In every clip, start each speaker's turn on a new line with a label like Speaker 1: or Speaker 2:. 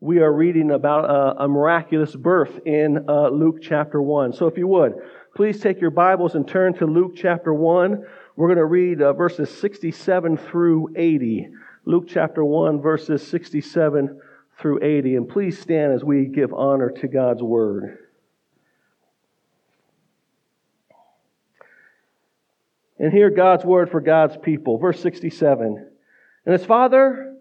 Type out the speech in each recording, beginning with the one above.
Speaker 1: we are reading about a, a miraculous birth in uh, Luke chapter 1. So if you would, please take your Bibles and turn to Luke chapter 1. We're going to read uh, verses 67 through 80. Luke chapter 1, verses 67 through 80. And please stand as we give honor to God's word. And hear God's word for God's people. Verse 67. And his father,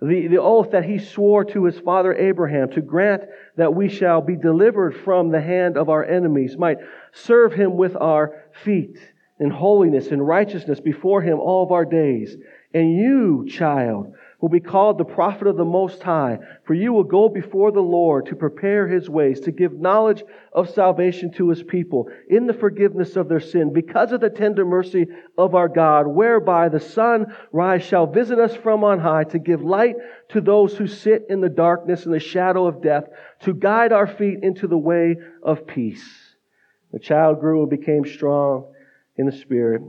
Speaker 1: the, the oath that he swore to his father Abraham to grant that we shall be delivered from the hand of our enemies, might serve him with our feet in holiness and righteousness before him all of our days. And you, child, will be called the prophet of the Most High, for you will go before the Lord to prepare his ways, to give knowledge of salvation to his people in the forgiveness of their sin, because of the tender mercy of our God, whereby the sun rise shall visit us from on high to give light to those who sit in the darkness and the shadow of death, to guide our feet into the way of peace. The child grew and became strong in the spirit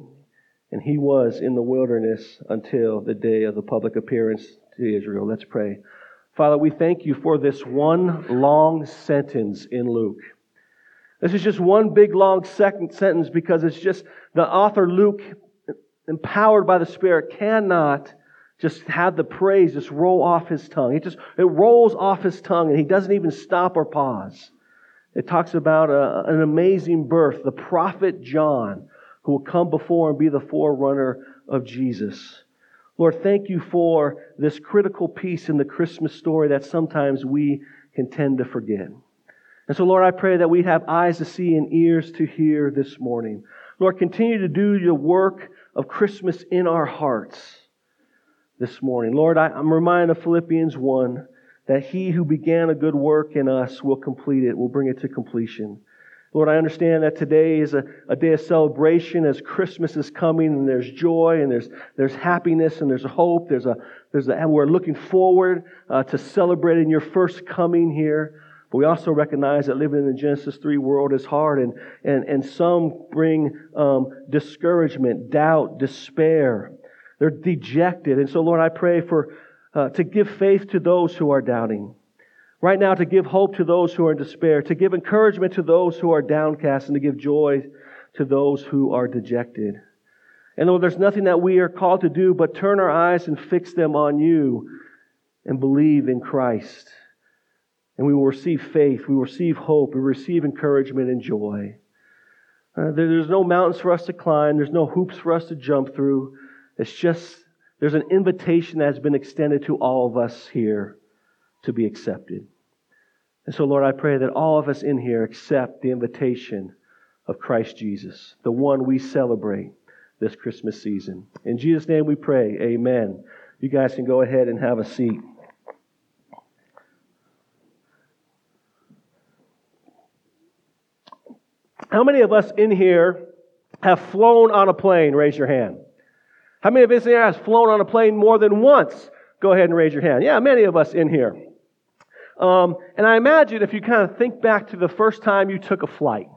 Speaker 1: and he was in the wilderness until the day of the public appearance to Israel. Let's pray. Father, we thank you for this one long sentence in Luke. This is just one big long second sentence because it's just the author Luke, empowered by the Spirit, cannot just have the praise just roll off his tongue. It just it rolls off his tongue and he doesn't even stop or pause. It talks about a, an amazing birth, the prophet John who will come before and be the forerunner of Jesus. Lord, thank you for this critical piece in the Christmas story that sometimes we can tend to forget. And so, Lord, I pray that we have eyes to see and ears to hear this morning. Lord, continue to do your work of Christmas in our hearts this morning. Lord, I, am reminded of Philippians 1 that he who began a good work in us will complete it, will bring it to completion. Lord, I understand that today is a, a day of celebration as Christmas is coming and there's joy and there's, there's happiness and there's hope. There's a, there's a, and we're looking forward uh, to celebrating your first coming here. But we also recognize that living in the Genesis 3 world is hard and, and, and some bring um, discouragement, doubt, despair. They're dejected. And so, Lord, I pray for, uh, to give faith to those who are doubting right now to give hope to those who are in despair, to give encouragement to those who are downcast, and to give joy to those who are dejected. And Lord, there's nothing that we are called to do but turn our eyes and fix them on you and believe in Christ. And we will receive faith, we will receive hope, we will receive encouragement and joy. Uh, there's no mountains for us to climb, there's no hoops for us to jump through. It's just, there's an invitation that has been extended to all of us here to be accepted. And so, Lord, I pray that all of us in here accept the invitation of Christ Jesus, the one we celebrate this Christmas season. In Jesus' name we pray, amen. You guys can go ahead and have a seat. How many of us in here have flown on a plane? Raise your hand. How many of us in here has flown on a plane more than once? Go ahead and raise your hand. Yeah, many of us in here. Um, and I imagine if you kind of think back to the first time you took a flight,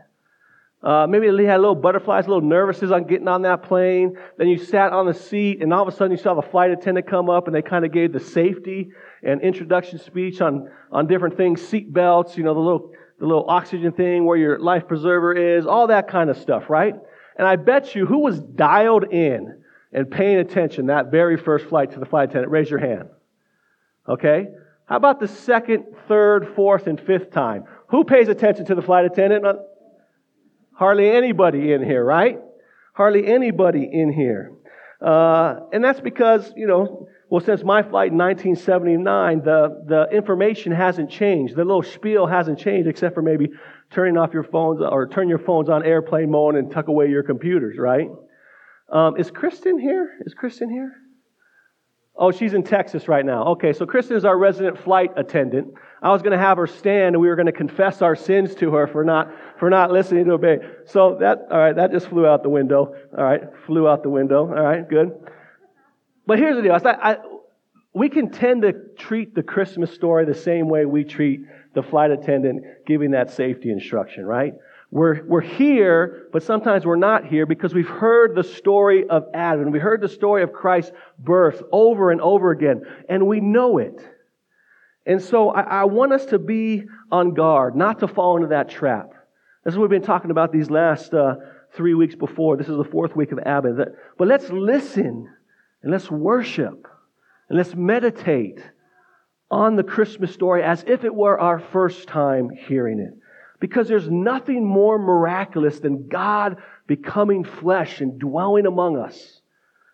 Speaker 1: uh, maybe you had a little butterflies, a little nervousness on getting on that plane. Then you sat on the seat, and all of a sudden you saw the flight attendant come up, and they kind of gave the safety and introduction speech on, on different things, seat belts, you know, the little, the little oxygen thing where your life preserver is, all that kind of stuff, right? And I bet you who was dialed in and paying attention that very first flight to the flight attendant? Raise your hand. Okay? How about the second, third, fourth, and fifth time? Who pays attention to the flight attendant? Hardly anybody in here, right? Hardly anybody in here. Uh, and that's because, you know, well, since my flight in 1979, the, the information hasn't changed. The little spiel hasn't changed except for maybe turning off your phones or turn your phones on airplane mode and tuck away your computers, right? Um, is Kristen here? Is Kristen here? Oh, she's in Texas right now. Okay, so Kristen is our resident flight attendant. I was going to have her stand and we were going to confess our sins to her for not, for not listening to obey. So that, all right, that just flew out the window. All right, flew out the window. All right, good. But here's the deal. I, I, we can tend to treat the Christmas story the same way we treat the flight attendant giving that safety instruction, right? We're, we're here, but sometimes we're not here because we've heard the story of Adam. We heard the story of Christ's birth over and over again, and we know it. And so I, I want us to be on guard, not to fall into that trap. This is what we've been talking about these last uh, three weeks before. This is the fourth week of Advent. But let's listen and let's worship and let's meditate on the Christmas story as if it were our first time hearing it. Because there's nothing more miraculous than God becoming flesh and dwelling among us.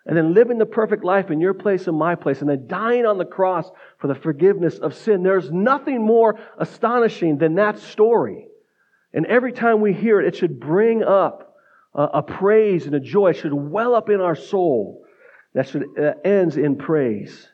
Speaker 1: And then living the perfect life in your place and my place, and then dying on the cross for the forgiveness of sin. There's nothing more astonishing than that story. And every time we hear it, it should bring up a, a praise and a joy. It should well up in our soul. That should uh, ends in praise.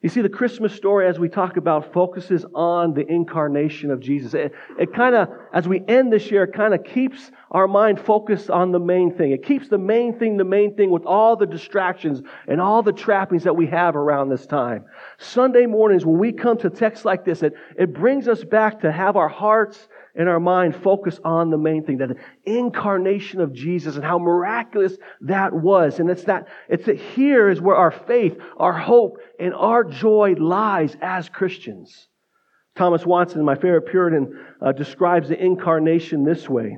Speaker 1: You see, the Christmas story, as we talk about, focuses on the incarnation of Jesus. It, it kind of, as we end this year, kind of keeps our mind focused on the main thing. It keeps the main thing the main thing with all the distractions and all the trappings that we have around this time. Sunday mornings, when we come to texts like this, it, it brings us back to have our hearts and our mind focus on the main thing, that incarnation of Jesus and how miraculous that was. And it's that, it's that here is where our faith, our hope, and our joy lies as Christians. Thomas Watson, my favorite Puritan, uh, describes the incarnation this way.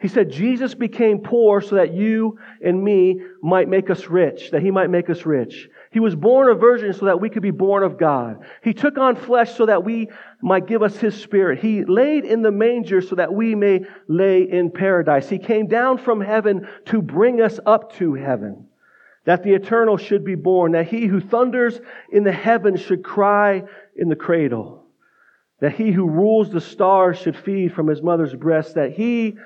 Speaker 1: He said, Jesus became poor so that you and me might make us rich, that he might make us rich. He was born a virgin so that we could be born of God. He took on flesh so that we might give us his spirit. He laid in the manger so that we may lay in paradise. He came down from heaven to bring us up to heaven. That the eternal should be born, that he who thunders in the heavens should cry in the cradle, that he who rules the stars should feed from his mother's breast, that he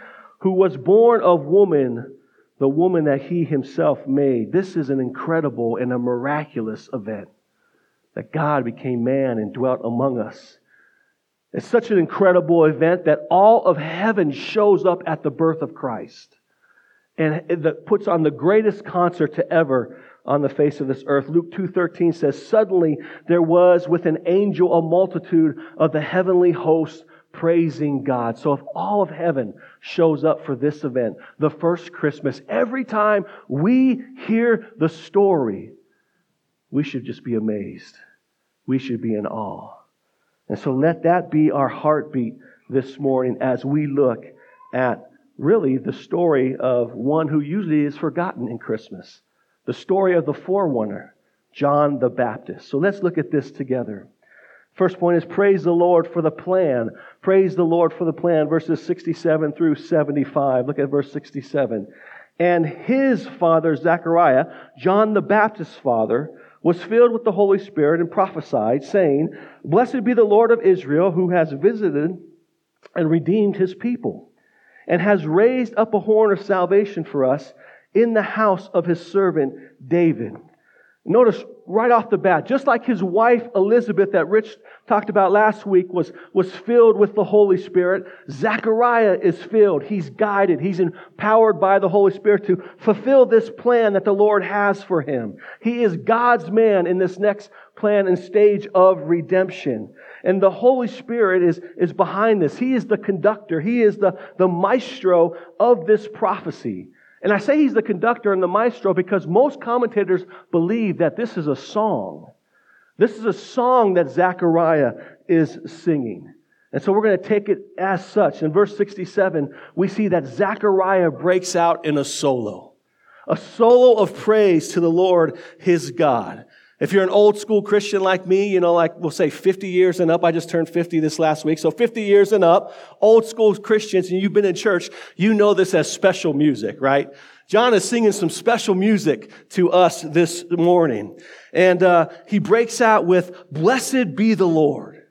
Speaker 1: who was born of woman, the woman that he himself made. This is an incredible and a miraculous event that God became man and dwelt among us. It's such an incredible event that all of heaven shows up at the birth of Christ and that puts on the greatest concert to ever on the face of this earth. Luke 2:13 says suddenly there was with an angel a multitude of the heavenly hosts praising God. So if all of heaven shows up for this event, the first Christmas, every time we hear the story, we should just be amazed. We should be in awe. And so let that be our heartbeat this morning as we look at really the story of one who usually is forgotten in Christmas. The story of the forerunner, John the Baptist. So let's look at this together. First point is praise the Lord for the plan. Praise the Lord for the plan. Verses 67 through 75. Look at verse 67. And his father, Zechariah, John the Baptist's father, was filled with the Holy Spirit and prophesied, saying, Blessed be the Lord of Israel, who has visited and redeemed his people, and has raised up a horn of salvation for us in the house of his servant David Notice right off the bat, just like his wife Elizabeth that Rich talked about last week was, was filled with the Holy Spirit, Zechariah is filled. He's guided. He's empowered by the Holy Spirit to fulfill this plan that the Lord has for him. He is God's man in this next plan and stage of redemption. And the Holy Spirit is, is behind this. He is the conductor. He is the, the maestro of this prophecy. And I say he's the conductor and the maestro because most commentators believe that this is a song. This is a song that Zechariah is singing. And so we're going to take it as such. In verse 67, we see that Zechariah breaks out in a solo. A solo of praise to the Lord his God. If you're an old school Christian like me, you know, like we'll say 50 years and up, I just turned 50 this last week. So 50 years and up, old school Christians, and you've been in church, you know this as special music, right? John is singing some special music to us this morning. And uh, he breaks out with, Blessed be the Lord.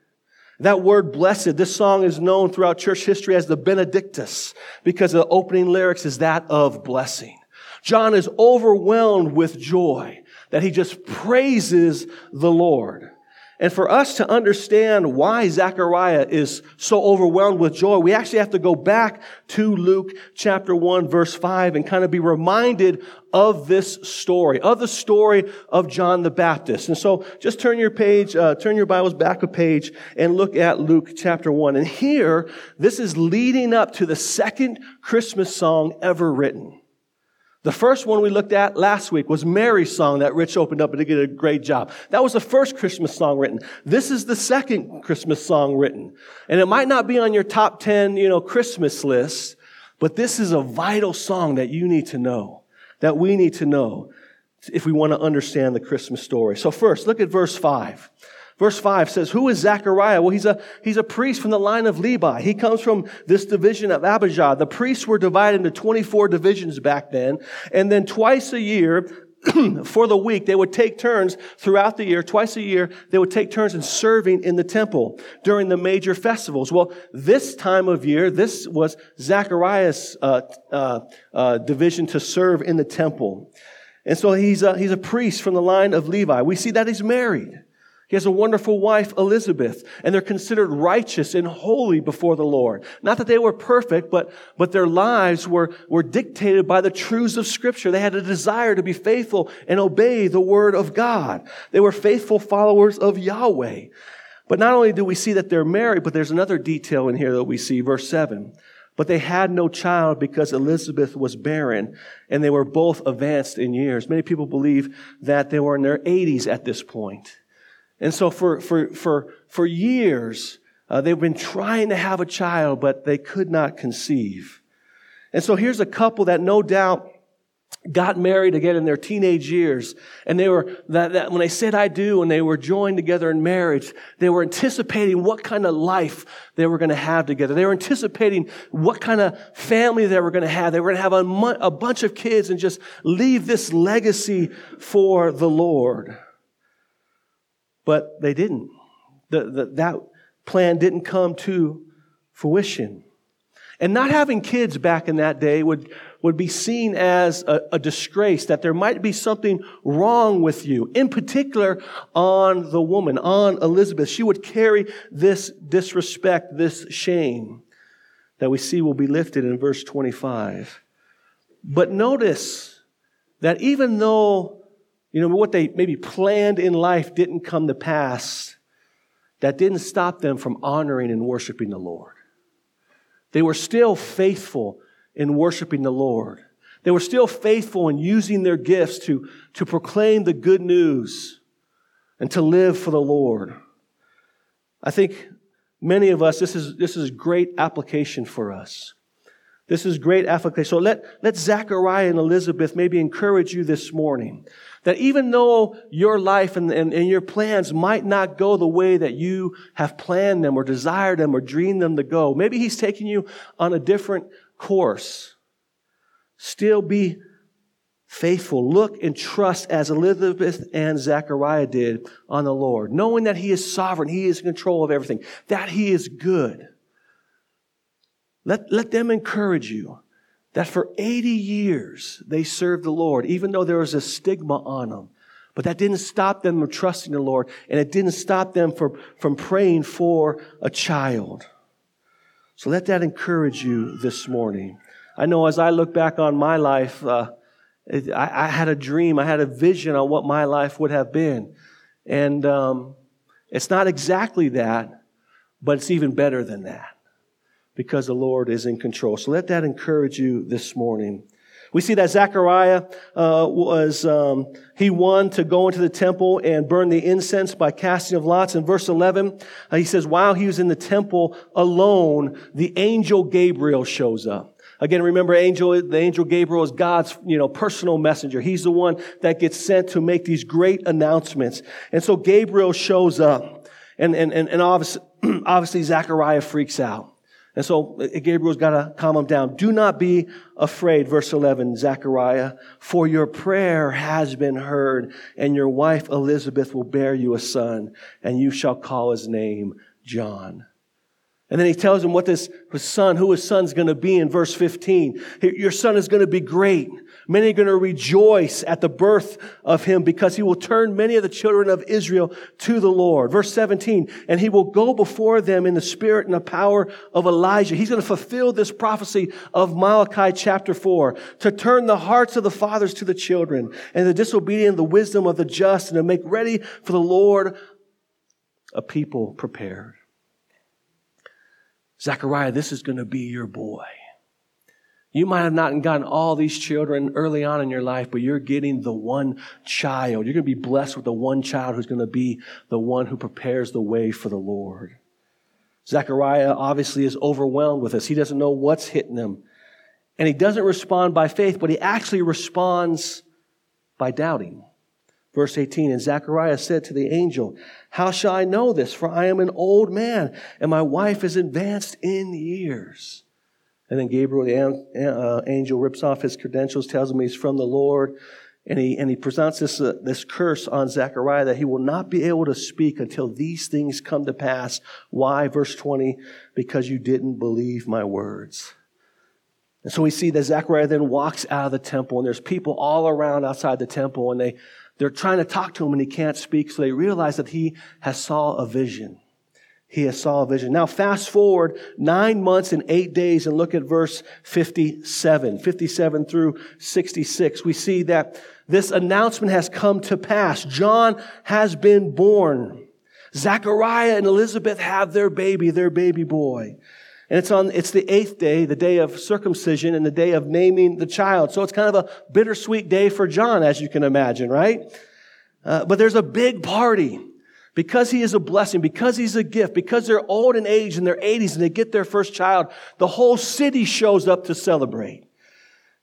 Speaker 1: That word blessed, this song is known throughout church history as the Benedictus because the opening lyrics is that of blessing. John is overwhelmed with joy that he just praises the Lord. And for us to understand why Zechariah is so overwhelmed with joy, we actually have to go back to Luke chapter 1 verse 5 and kind of be reminded of this story, of the story of John the Baptist. And so just turn your page, uh, turn your Bibles back a page and look at Luke chapter 1. And here, this is leading up to the second Christmas song ever written. The first one we looked at last week was Mary's song that Rich opened up and did a great job. That was the first Christmas song written. This is the second Christmas song written. And it might not be on your top 10, you know, Christmas list, but this is a vital song that you need to know, that we need to know if we want to understand the Christmas story. So first, look at verse 5. Verse 5 says, Who is Zechariah? Well, he's a, he's a priest from the line of Levi. He comes from this division of Abijah. The priests were divided into 24 divisions back then. And then twice a year, for the week, they would take turns throughout the year, twice a year, they would take turns in serving in the temple during the major festivals. Well, this time of year, this was Zechariah's uh, uh, uh, division to serve in the temple. And so he's a, he's a priest from the line of Levi. We see that he's married. He has a wonderful wife, Elizabeth, and they're considered righteous and holy before the Lord. Not that they were perfect, but, but their lives were, were dictated by the truths of Scripture. They had a desire to be faithful and obey the Word of God. They were faithful followers of Yahweh. But not only do we see that they're married, but there's another detail in here that we see, verse 7. But they had no child because Elizabeth was barren and they were both advanced in years. Many people believe that they were in their 80s at this point. And so for, for, for, for years, uh, they've been trying to have a child, but they could not conceive. And so here's a couple that no doubt got married again in their teenage years. And they were, that, that when they said I do and they were joined together in marriage, they were anticipating what kind of life they were going to have together. They were anticipating what kind of family they were going to have. They were going to have a, a bunch of kids and just leave this legacy for the Lord. But they didn't. The, the, that plan didn't come to fruition. And not having kids back in that day would, would be seen as a, a, disgrace, that there might be something wrong with you. In particular, on the woman, on Elizabeth. She would carry this disrespect, this shame that we see will be lifted in verse 25. But notice that even though you know, what they maybe planned in life didn't come to pass. That didn't stop them from honoring and worshiping the Lord. They were still faithful in worshiping the Lord. They were still faithful in using their gifts to, to proclaim the good news and to live for the Lord. I think many of us, this is, this is great application for us. This is great application. So let, let Zachariah and Elizabeth maybe encourage you this morning that even though your life and, and, and, your plans might not go the way that you have planned them or desired them or dreamed them to go, maybe He's taking you on a different course. Still be faithful. Look and trust as Elizabeth and Zechariah did on the Lord, knowing that He is sovereign, He is in control of everything, that He is good. Let, let them encourage you that for 80 years they served the Lord, even though there was a stigma on them. But that didn't stop them from trusting the Lord, and it didn't stop them from, from praying for a child. So let that encourage you this morning. I know as I look back on my life, uh, it, I, I, had a dream, I had a vision on what my life would have been. And um, it's not exactly that, but it's even better than that because the Lord is in control. So let that encourage you this morning. We see that Zechariah uh, was um, he won to go into the temple and burn the incense by casting of lots. In verse eleven, uh, he says, "While he was in the temple alone, the angel Gabriel shows up." Again, remember, angel the angel Gabriel is God's you know personal messenger. He's the one that gets sent to make these great announcements. And so Gabriel shows up, and and and, and obviously, obviously Zechariah freaks out. And so uh, Gabriel's got to calm him down. Do not be afraid, verse 11, Zechariah, for your prayer has been heard, and your wife Elizabeth will bear you a son, and you shall call his name John. And then he tells him what this his son, who his son's going to be in verse 15. Your son is going to be great. Many are going to rejoice at the birth of him because he will turn many of the children of Israel to the Lord. Verse 17, and he will go before them in the spirit and the power of Elijah. He's going to fulfill this prophecy of Malachi chapter 4 to turn the hearts of the fathers to the children and the disobedient the wisdom of the just and to make ready for the Lord a people prepared. Zechariah, this is going to be your boy. You might have not gotten all these children early on in your life, but you're getting the one child. You're going to be blessed with the one child who's going to be the one who prepares the way for the Lord. Zechariah obviously is overwhelmed with this. He doesn't know what's hitting him. And he doesn't respond by faith, but he actually responds by doubting. Verse 18, and Zechariah said to the angel, How shall I know this? For I am an old man, and my wife is advanced in years. And then Gabriel, the uh, angel, rips off his credentials, tells him he's from the Lord, and he, and he presents this, uh, this curse on Zechariah that he will not be able to speak until these things come to pass. Why? Verse 20, because you didn't believe my words. And so we see that Zechariah then walks out of the temple, and there's people all around outside the temple, and they, they're trying to talk to him and he can't speak. So they realize that he has saw a vision. He has saw a vision. Now fast forward nine months and eight days and look at verse 57, 57 through 66. We see that this announcement has come to pass. John has been born. Zachariah and Elizabeth have their baby, their baby boy. And it's on, it's the eighth day, the day of circumcision and the day of naming the child. So it's kind of a bittersweet day for John, as you can imagine, right? Uh, but there's a big party because he is a blessing, because he's a gift, because they're old in age in their 80s and they get their first child. The whole city shows up to celebrate.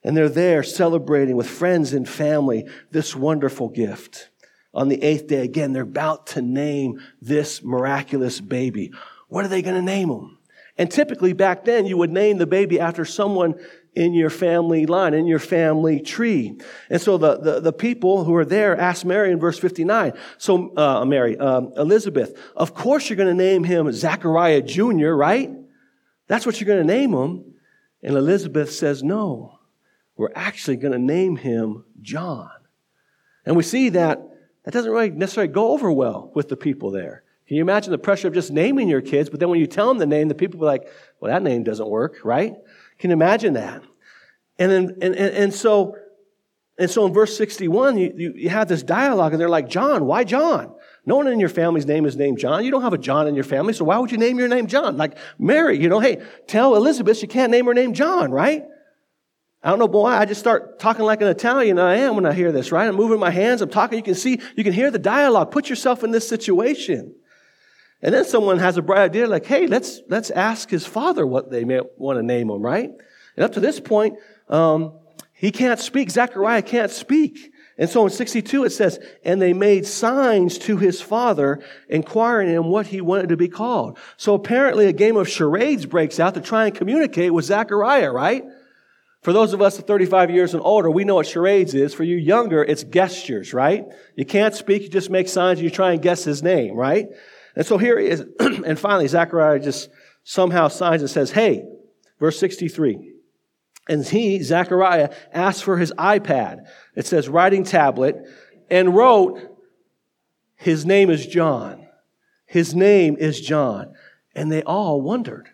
Speaker 1: And they're there celebrating with friends and family this wonderful gift. On the eighth day, again, they're about to name this miraculous baby. What are they going to name him? And typically back then, you would name the baby after someone in your family line, in your family tree. And so the, the, the people who are there asked Mary in verse 59. So, uh, Mary, um, Elizabeth, of course you're going to name him Zachariah Jr., right? That's what you're going to name him. And Elizabeth says, no, we're actually going to name him John. And we see that that doesn't really necessarily go over well with the people there. Can you imagine the pressure of just naming your kids, but then when you tell them the name, the people are like, well, that name doesn't work, right? Can you imagine that? And then, and, and, and so, and so in verse 61, you, you, you have this dialogue and they're like, John, why John? No one in your family's name is named John. You don't have a John in your family, so why would you name your name John? Like Mary, you know, hey, tell Elizabeth she can't name her name John, right? I don't know, boy, I just start talking like an Italian I am when I hear this, right? I'm moving my hands, I'm talking, you can see, you can hear the dialogue. Put yourself in this situation. And then someone has a bright idea like, hey, let's, let's ask his father what they may want to name him, right? And up to this point, um, he can't speak. Zechariah can't speak. And so in 62 it says, and they made signs to his father, inquiring him what he wanted to be called. So apparently a game of charades breaks out to try and communicate with Zechariah, right? For those of us at 35 years and older, we know what charades is. For you younger, it's gestures, right? You can't speak, you just make signs and you try and guess his name, right? And so here he is. and finally, Zechariah just somehow signs and says, Hey, verse 63. And he, Zechariah, asked for his iPad. It says writing tablet and wrote, His name is John. His name is John. And they all wondered.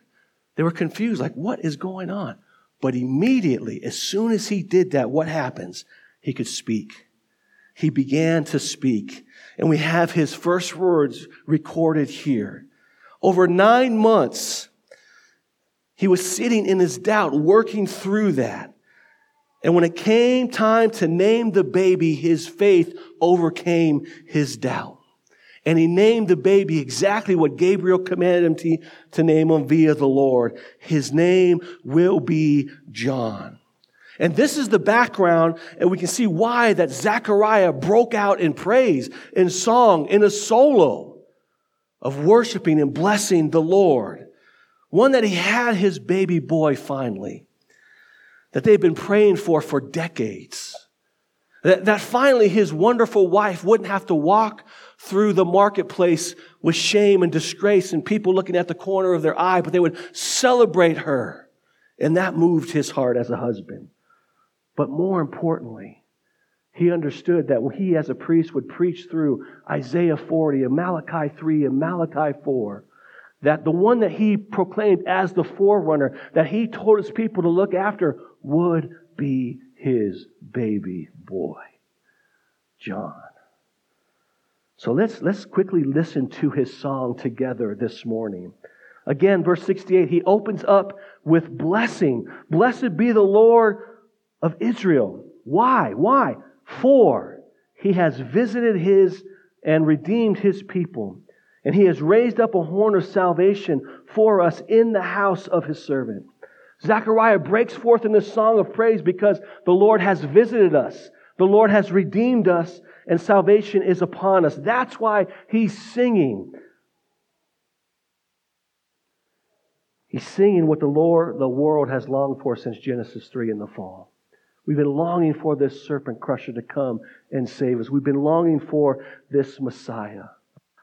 Speaker 1: They were confused, like, what is going on? But immediately, as soon as he did that, what happens? He could speak. He began to speak and we have his first words recorded here. Over nine months, he was sitting in his doubt, working through that. And when it came time to name the baby, his faith overcame his doubt. And he named the baby exactly what Gabriel commanded him to, to name him via the Lord. His name will be John. And this is the background, and we can see why that Zechariah broke out in praise, in song, in a solo of worshiping and blessing the Lord. One that he had his baby boy finally, that they've been praying for for decades. That, that finally his wonderful wife wouldn't have to walk through the marketplace with shame and disgrace and people looking at the corner of their eye, but they would celebrate her. And that moved his heart as a husband. But more importantly, he understood that he as a priest would preach through Isaiah 40 and Malachi 3 and Malachi 4 that the one that he proclaimed as the forerunner that he told his people to look after would be his baby boy, John. So let's, let's quickly listen to his song together this morning. Again, verse 68, he opens up with blessing. Blessed be the Lord of Israel. Why? Why? For he has visited his and redeemed his people, and he has raised up a horn of salvation for us in the house of his servant. Zechariah breaks forth in this song of praise because the Lord has visited us. The Lord has redeemed us and salvation is upon us. That's why he's singing. He's singing what the Lord, the world has longed for since Genesis 3 in the fall. We've been longing for this serpent crusher to come and save us. We've been longing for this Messiah.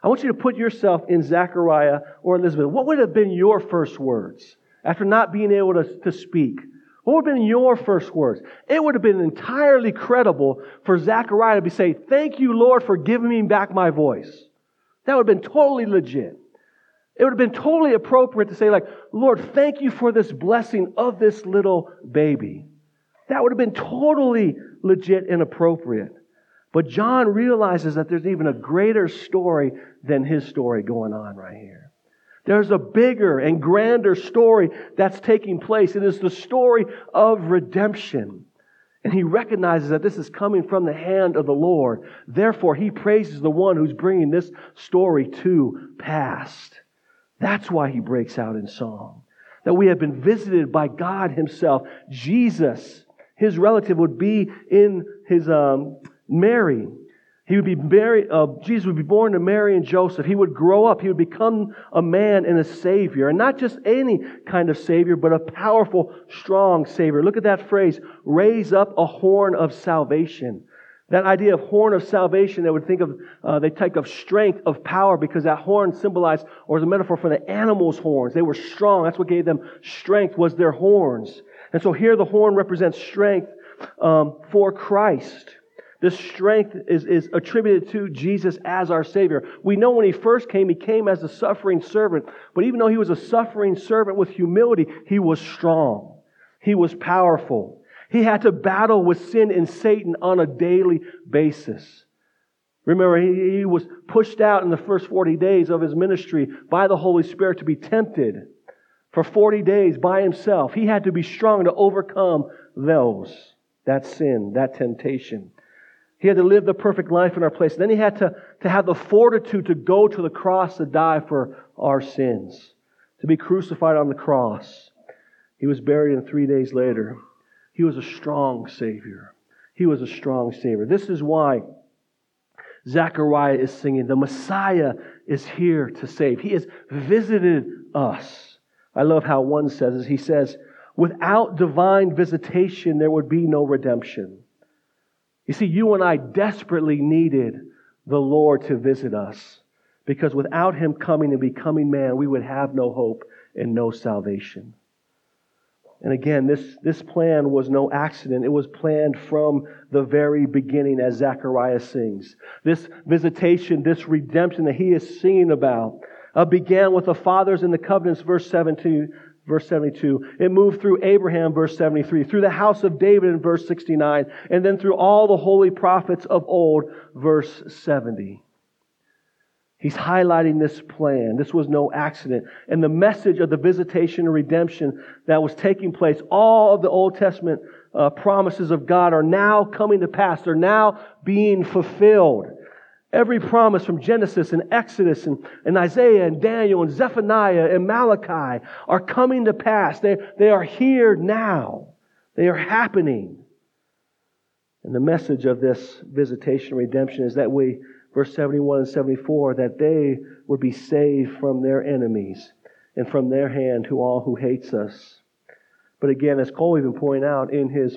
Speaker 1: I want you to put yourself in Zechariah or Elizabeth. What would have been your first words after not being able to, to speak? What would have been your first words? It would have been entirely credible for Zechariah to be saying, Thank you, Lord, for giving me back my voice. That would have been totally legit. It would have been totally appropriate to say, like, Lord, thank you for this blessing of this little baby. That would have been totally legit and appropriate. But John realizes that there's even a greater story than his story going on right here. There's a bigger and grander story that's taking place. It is the story of redemption. And he recognizes that this is coming from the hand of the Lord. Therefore, he praises the one who's bringing this story to pass. That's why he breaks out in song. That we have been visited by God himself. Jesus, his relative, would be in his um, Mary. He would be married, uh, Jesus would be born to Mary and Joseph. He would grow up. He would become a man and a savior. And not just any kind of savior, but a powerful, strong savior. Look at that phrase, raise up a horn of salvation. That idea of horn of salvation, they would think of, uh, they take of strength, of power, because that horn symbolized, or is a metaphor for the animal's horns. They were strong. That's what gave them strength, was their horns. And so here the horn represents strength um, for Christ. This strength is, is attributed to Jesus as our Savior. We know when He first came, He came as a suffering servant. But even though He was a suffering servant with humility, He was strong. He was powerful. He had to battle with sin and Satan on a daily basis. Remember, he, he was pushed out in the first 40 days of his ministry by the Holy Spirit to be tempted for 40 days by himself. He had to be strong to overcome those, that sin, that temptation. He had to live the perfect life in our place. Then he had to, to have the fortitude to go to the cross to die for our sins, to be crucified on the cross. He was buried, and three days later, he was a strong Savior. He was a strong Savior. This is why Zechariah is singing, The Messiah is here to save. He has visited us. I love how one says. He says, Without divine visitation, there would be no redemption. You see, you and I desperately needed the Lord to visit us because without Him coming and becoming man, we would have no hope and no salvation. And again, this, this plan was no accident. It was planned from the very beginning, as Zechariah sings. This visitation, this redemption that he is singing about, uh, began with the fathers in the covenants, verse 17, verse 72. It moved through Abraham, verse 73, through the house of David in verse 69, and then through all the holy prophets of old, verse 70. He's highlighting this plan. This was no accident. And the message of the visitation and redemption that was taking place, all of the Old Testament uh, promises of God are now coming to pass. They're now being fulfilled. Every promise from Genesis and Exodus and, and Isaiah and Daniel and Zephaniah and Malachi are coming to pass. They, they are here now. They are happening. And the message of this visitation redemption is that we, verse 71 and 74, that they would be saved from their enemies and from their hand to all who hates us. But again, as Cole even pointed out in his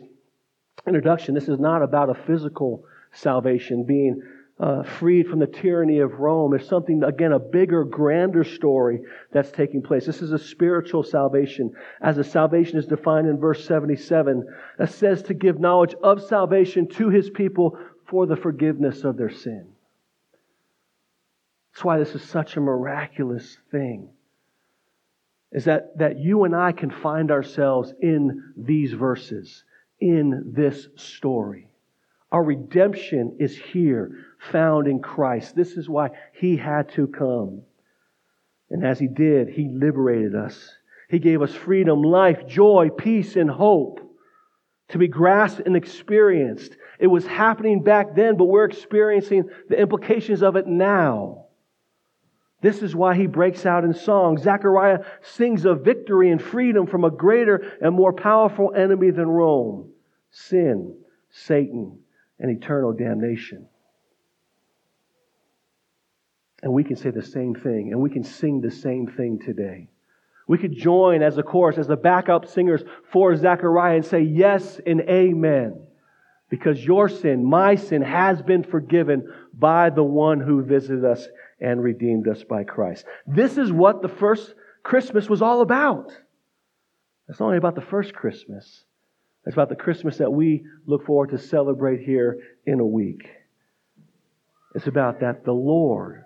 Speaker 1: introduction, this is not about a physical salvation being uh, freed from the tyranny of Rome. There's something, again, a bigger, grander story that's taking place. This is a spiritual salvation. As the salvation is defined in verse 77, it says to give knowledge of salvation to his people for the forgiveness of their sin. That's why this is such a miraculous thing. Is that, that you and I can find ourselves in these verses, in this story. Our redemption is here, found in Christ. This is why He had to come. And as He did, He liberated us. He gave us freedom, life, joy, peace, and hope to be grasped and experienced. It was happening back then, but we're experiencing the implications of it now. This is why he breaks out in song. Zechariah sings of victory and freedom from a greater and more powerful enemy than Rome sin, Satan, and eternal damnation. And we can say the same thing, and we can sing the same thing today. We could join as a chorus, as the backup singers for Zechariah, and say yes and amen. Because your sin, my sin, has been forgiven by the one who visited us and redeemed us by Christ. This is what the first Christmas was all about. It's only about the first Christmas, it's about the Christmas that we look forward to celebrate here in a week. It's about that the Lord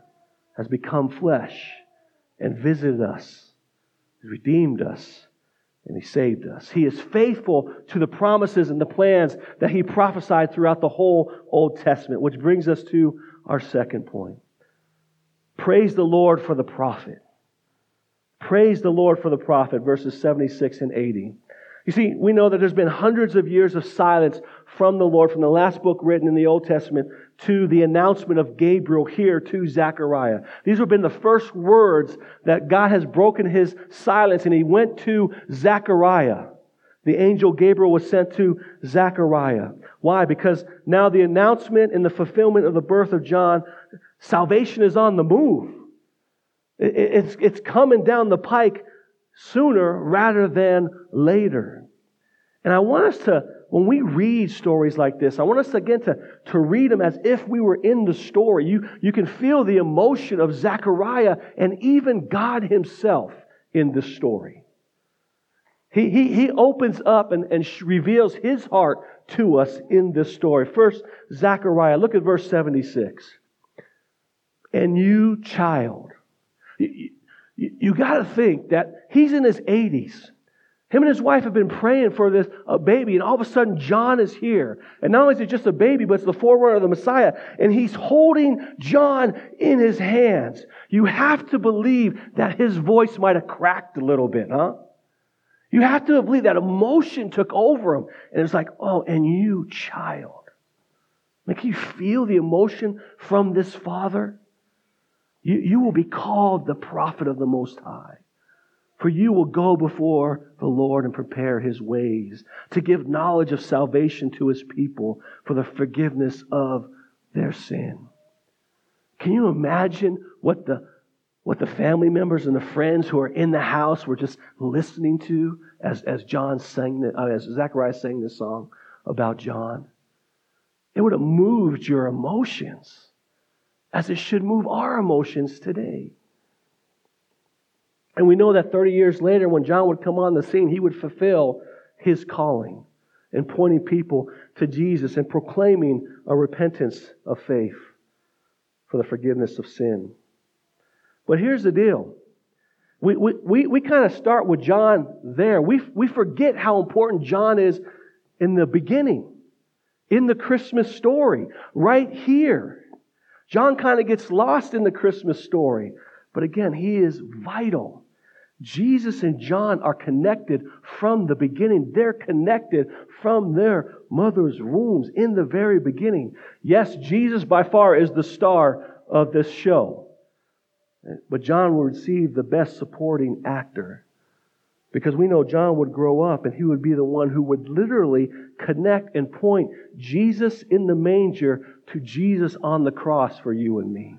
Speaker 1: has become flesh and visited us, redeemed us, and He saved us. He is faithful to the promises and the plans that He prophesied throughout the whole Old Testament, which brings us to our second point. Praise the Lord for the prophet. Praise the Lord for the prophet, verses 76 and 80. You see, we know that there's been hundreds of years of silence from the Lord, from the last book written in the Old Testament to the announcement of Gabriel here to Zechariah. These have been the first words that God has broken his silence, and he went to Zechariah. The angel Gabriel was sent to Zechariah. Why? Because now the announcement and the fulfillment of the birth of John, salvation is on the move. It's, it's coming down the pike sooner rather than later. And I want us to, when we read stories like this, I want us again to, to read them as if we were in the story. You, you can feel the emotion of Zechariah and even God Himself in this story. He, he, he opens up and, and reveals His heart to us in this story. First, Zechariah, look at verse 76. And you, child, you, got to think that he's in his 80s. Him and his wife have been praying for this a baby, and all of a sudden John is here. And not only is it just a baby, but it's the forerunner of the Messiah, and he's holding John in his hands. You have to believe that his voice might have cracked a little bit, huh? You have to believe that emotion took over him. And it's like, oh, and you, child. Like, you feel the emotion from this father? You, you will be called the prophet of the Most High. For you will go before the Lord and prepare his ways to give knowledge of salvation to his people for the forgiveness of their sin. Can you imagine what the, what the family members and the friends who are in the house were just listening to as, as John sang, the, uh, as Zechariah sang this song about John? It would have moved your emotions as it should move our emotions today. And we know that 30 years later, when John would come on the scene, he would fulfill his calling in pointing people to Jesus and proclaiming a repentance of faith for the forgiveness of sin. But here's the deal. We, we, we, we kind of start with John there. We, we forget how important John is in the beginning, in the Christmas story, right here. John kind of gets lost in the Christmas story, but again, he is vital. Jesus and John are connected from the beginning. They're connected from their mother's wombs in the very beginning. Yes, Jesus by far is the star of this show. But John will receive the best supporting actor. Because we know John would grow up and he would be the one who would literally connect and point Jesus in the manger to Jesus on the cross for you and me.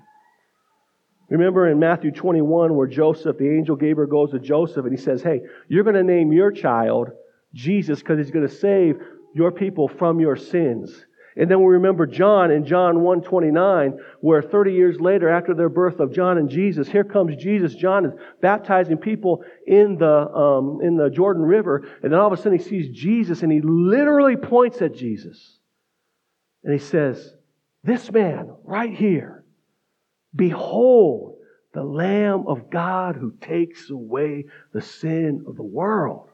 Speaker 1: Remember in Matthew 21 where Joseph, the angel Gabriel goes to Joseph and he says, Hey, you're going to name your child Jesus because he's going to save your people from your sins. And then we remember John in John 1:29, where 30 years later, after their birth of John and Jesus, here comes Jesus. John is baptizing people in the um, in the Jordan River, and then all of a sudden he sees Jesus, and he literally points at Jesus, and he says, "This man right here, behold, the Lamb of God who takes away the sin of the world."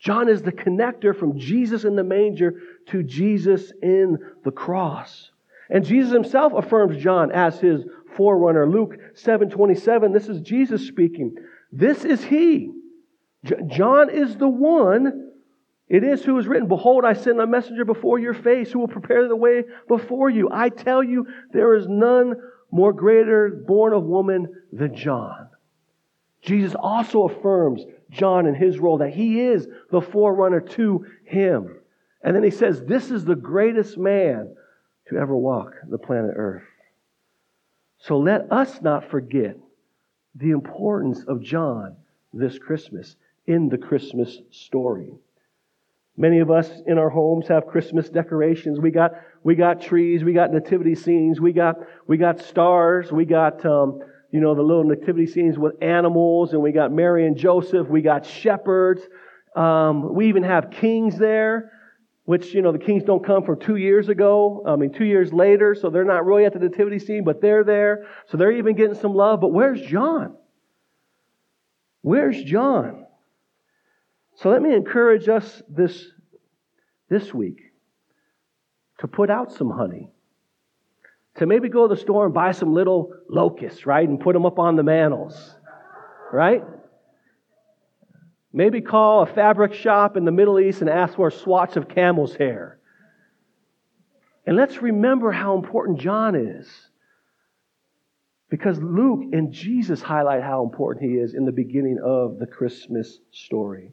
Speaker 1: John is the connector from Jesus in the manger to Jesus in the cross. And Jesus himself affirms John as his forerunner. Luke 7:27, this is Jesus speaking. This is he. J- John is the one. It is who is written, Behold, I send a messenger before your face who will prepare the way before you. I tell you, there is none more greater born of woman than John. Jesus also affirms John in his role that he is the forerunner to him. And then he says, This is the greatest man to ever walk the planet Earth. So let us not forget the importance of John this Christmas in the Christmas story. Many of us in our homes have Christmas decorations. We got, we got trees, we got nativity scenes, we got, we got stars, we got um, you know, the little nativity scenes with animals, and we got Mary and Joseph, we got shepherds, um, we even have kings there, which, you know, the kings don't come from two years ago, I mean, two years later, so they're not really at the nativity scene, but they're there, so they're even getting some love. But where's John? Where's John? So let me encourage us this, this week to put out some honey to maybe go to the store and buy some little locusts, right, and put them up on the mantles, right? Maybe call a fabric shop in the Middle East and ask for a swatch of camel's hair. And let's remember how important John is. Because Luke and Jesus highlight how important he is in the beginning of the Christmas story.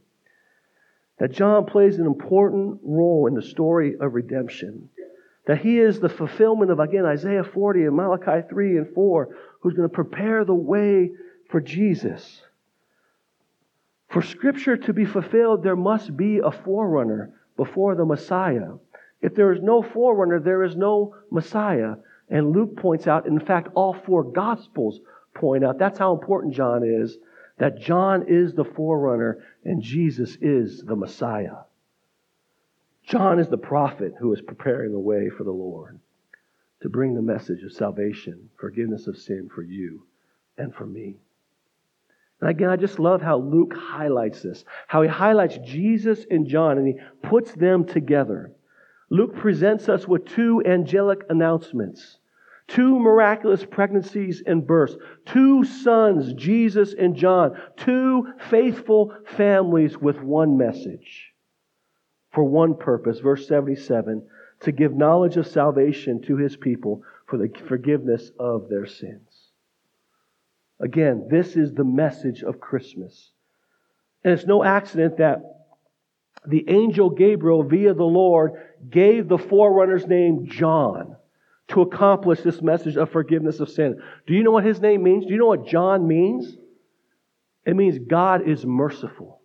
Speaker 1: That John plays an important role in the story of redemption. That he is the fulfillment of, again, Isaiah 40 and Malachi 3 and 4, who's going to prepare the way for Jesus. For Scripture to be fulfilled, there must be a forerunner before the Messiah. If there is no forerunner, there is no Messiah. And Luke points out, in fact, all four Gospels point out that's how important John is, that John is the forerunner and Jesus is the Messiah. John is the prophet who is preparing the way for the Lord to bring the message of salvation, forgiveness of sin for you and for me. And again, I just love how Luke highlights this, how he highlights Jesus and John and he puts them together. Luke presents us with two angelic announcements, two miraculous pregnancies and births, two sons, Jesus and John, two faithful families with one message for one purpose, verse 77, to give knowledge of salvation to his people for the forgiveness of their sins. Again, this is the message of Christmas. And it's no accident that the angel Gabriel, via the Lord, gave the forerunner's name John to accomplish this message of forgiveness of sin. Do you know what his name means? Do you know what John means? It means God is merciful.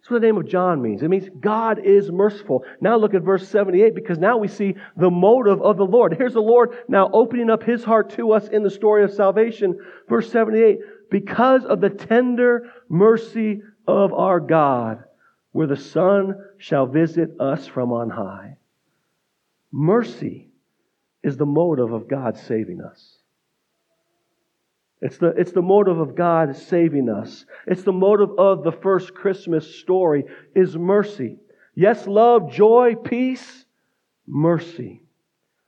Speaker 1: That's what the name of John means. It means God is merciful. Now look at verse 78 because now we see the motive of the Lord. Here's the Lord now opening up his heart to us in the story of salvation. Verse 78 because of the tender mercy of our God, where the Son shall visit us from on high. Mercy is the motive of God saving us. It's the, it's the motive of God saving us. It's the motive of the first Christmas story is mercy. Yes, love, joy, peace, mercy.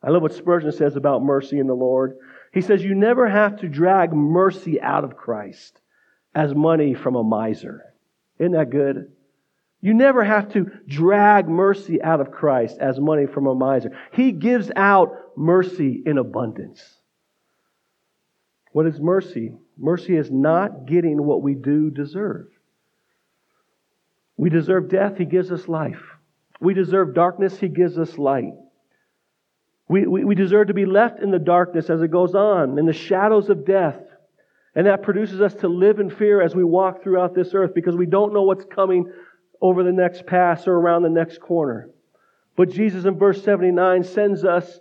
Speaker 1: I love what Spurgeon says about mercy in the Lord. He says, You never have to drag mercy out of Christ as money from a miser. Isn't that good? You never have to drag mercy out of Christ as money from a miser. He gives out mercy in abundance. What is mercy? Mercy is not getting what we do deserve. We deserve death, He gives us life. We deserve darkness, He gives us light. We, we, we deserve to be left in the darkness as it goes on, in the shadows of death. And that produces us to live in fear as we walk throughout this earth because we don't know what's coming over the next pass or around the next corner. But Jesus in verse 79 sends us,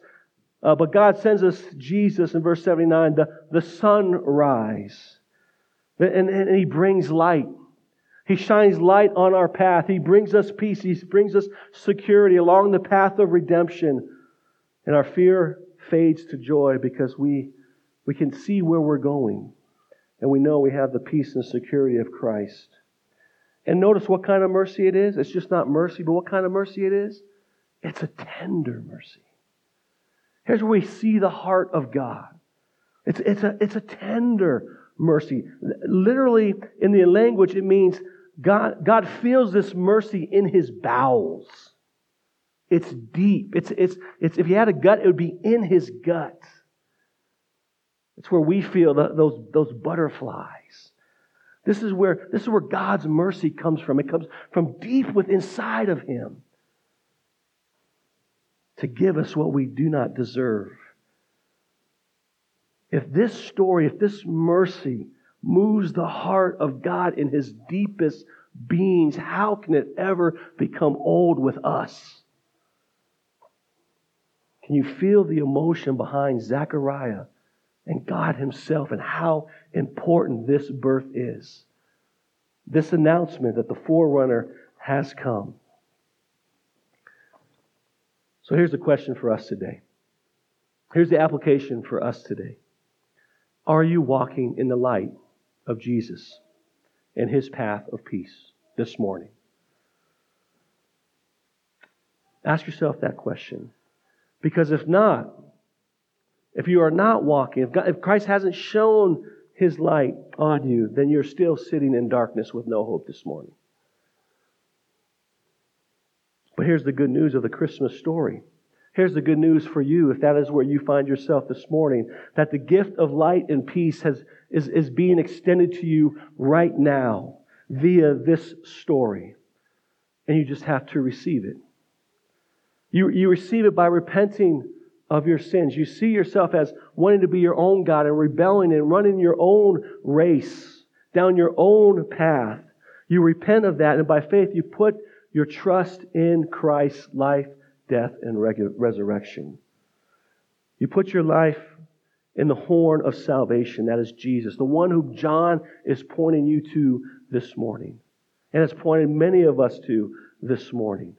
Speaker 1: uh, but God sends us Jesus in verse 79, the, the sunrise. And, and he brings light. He shines light on our path. He brings us peace. He brings us security along the path of redemption. And our fear fades to joy because we, we can see where we're going. And we know we have the peace and security of Christ. And notice what kind of mercy it is. It's just not mercy, but what kind of mercy it is? It's a tender mercy. Here's where we see the heart of God. It's, it's, a, it's a tender mercy. Literally, in the language, it means God, God feels this mercy in his bowels. It's deep. It's, it's, it's, if he had a gut, it would be in his gut. It's where we feel the, those, those butterflies. This is where this is where God's mercy comes from. It comes from deep within inside of him to give us what we do not deserve. If this story, if this mercy moves the heart of God in his deepest beings, how can it ever become old with us? Can you feel the emotion behind Zechariah and God Himself and how important this birth is? This announcement that the forerunner has come. So here's the question for us today. Here's the application for us today. Are you walking in the light of Jesus and his path of peace this morning? Ask yourself that question. Because if not, if you are not walking, if, God, if Christ hasn't shown his light on you, then you're still sitting in darkness with no hope this morning. But here's the good news of the Christmas story. Here's the good news for you, if that is where you find yourself this morning, that the gift of light and peace has, is, is being extended to you right now via this story. And you just have to receive it. You, you receive it by repenting of your sins. You see yourself as wanting to be your own God and rebelling and running your own race down your own path. You repent of that, and by faith, you put your trust in Christ's life, death, and resurrection. You put your life in the horn of salvation, that is Jesus, the one who John is pointing you to this morning, and has pointed many of us to this morning.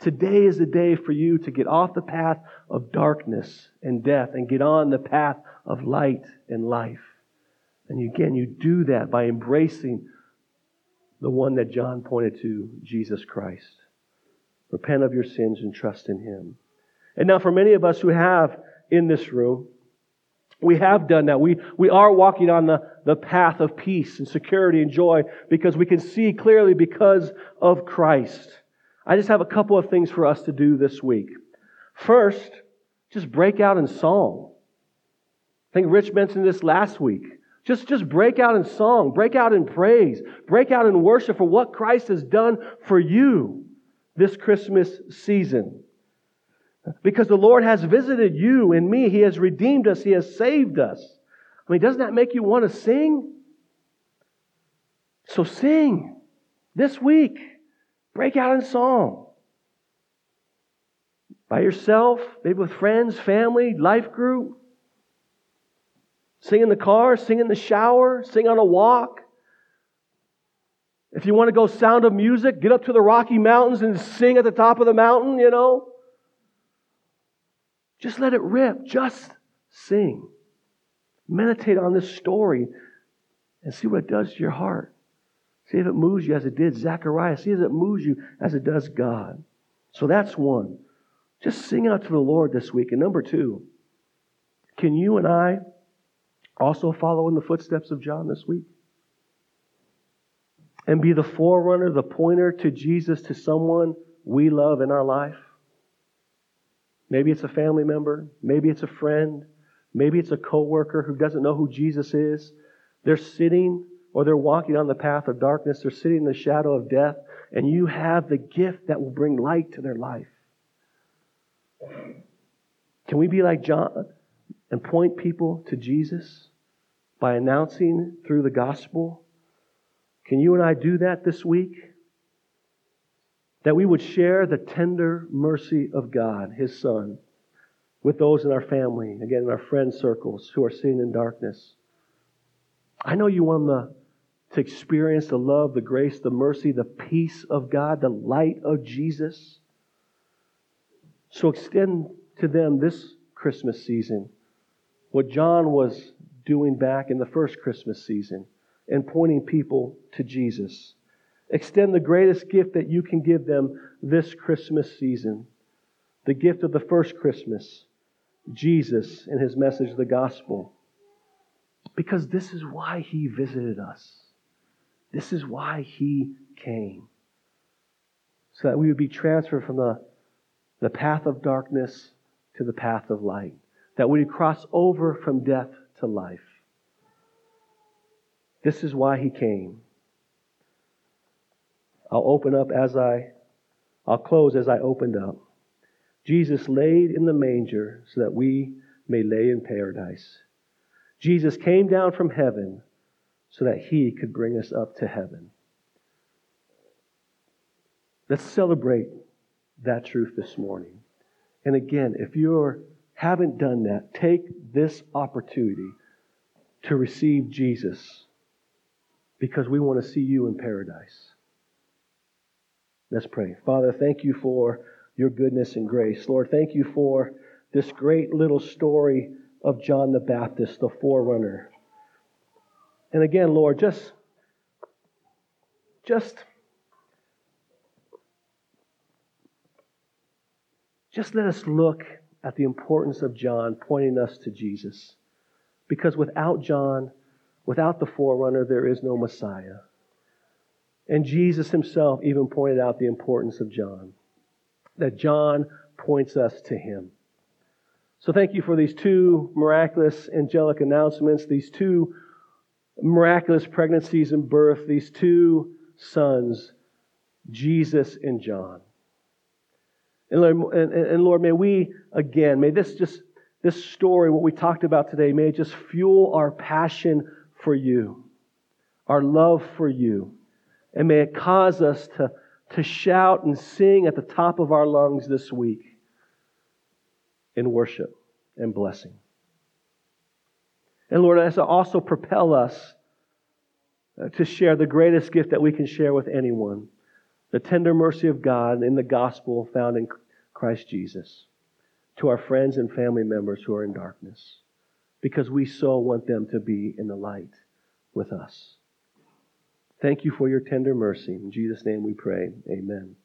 Speaker 1: Today is the day for you to get off the path of darkness and death and get on the path of light and life. And again, you do that by embracing the one that John pointed to, Jesus Christ. Repent of your sins and trust in Him. And now, for many of us who have in this room, we have done that. We, we are walking on the, the path of peace and security and joy because we can see clearly because of Christ. I just have a couple of things for us to do this week. First, just break out in song. I think Rich mentioned this last week. Just, just break out in song, break out in praise, break out in worship for what Christ has done for you this Christmas season. Because the Lord has visited you and me. He has redeemed us. He has saved us. I mean, doesn't that make you want to sing? So sing this week. Break out in song. By yourself, maybe with friends, family, life group. Sing in the car, sing in the shower, sing on a walk. If you want to go sound of music, get up to the Rocky Mountains and sing at the top of the mountain, you know. Just let it rip. Just sing. Meditate on this story and see what it does to your heart. See if it moves you as it did Zechariah. See if it moves you as it does God. So that's one. Just sing out to the Lord this week. And number two, can you and I also follow in the footsteps of John this week? And be the forerunner, the pointer to Jesus to someone we love in our life? Maybe it's a family member, maybe it's a friend, maybe it's a coworker who doesn't know who Jesus is. They're sitting or they're walking on the path of darkness, they're sitting in the shadow of death, and you have the gift that will bring light to their life. Can we be like John and point people to Jesus by announcing through the gospel? Can you and I do that this week? that we would share the tender mercy of God, His Son, with those in our family, again, in our friend circles who are sitting in darkness. I know you want them to experience the love, the grace, the mercy, the peace of God, the light of Jesus. So extend to them this Christmas season what John was doing back in the first Christmas season and pointing people to Jesus. Extend the greatest gift that you can give them this Christmas season the gift of the first Christmas, Jesus and his message, the gospel. Because this is why he visited us. This is why he came. So that we would be transferred from the, the path of darkness to the path of light. That we would cross over from death to life. This is why he came. I'll open up as I, I'll close as I opened up. Jesus laid in the manger so that we may lay in paradise. Jesus came down from heaven so that he could bring us up to heaven. Let's celebrate that truth this morning. And again, if you haven't done that, take this opportunity to receive Jesus because we want to see you in paradise. Let's pray. Father, thank you for your goodness and grace. Lord, thank you for this great little story of John the Baptist, the forerunner. And again, Lord, just just just let us look at the importance of John pointing us to Jesus. Because without John, without the forerunner, there is no Messiah. And Jesus himself even pointed out the importance of John, that John points us to him. So thank you for these two miraculous angelic announcements, these two miraculous pregnancies and birth, these two sons, Jesus and John. And Lord, and, and Lord, may we again, may this just, this story, what we talked about today, may it just fuel our passion for you, our love for you. And may it cause us to, to shout and sing at the top of our lungs this week in worship and blessing. And Lord, as to also propel us uh, to share the greatest gift that we can share with anyone the tender mercy of God in the gospel found in Christ Jesus to our friends and family members who are in darkness because we so want them to be in the light with us. Thank you for your tender mercy. In Jesus' name we pray. Amen.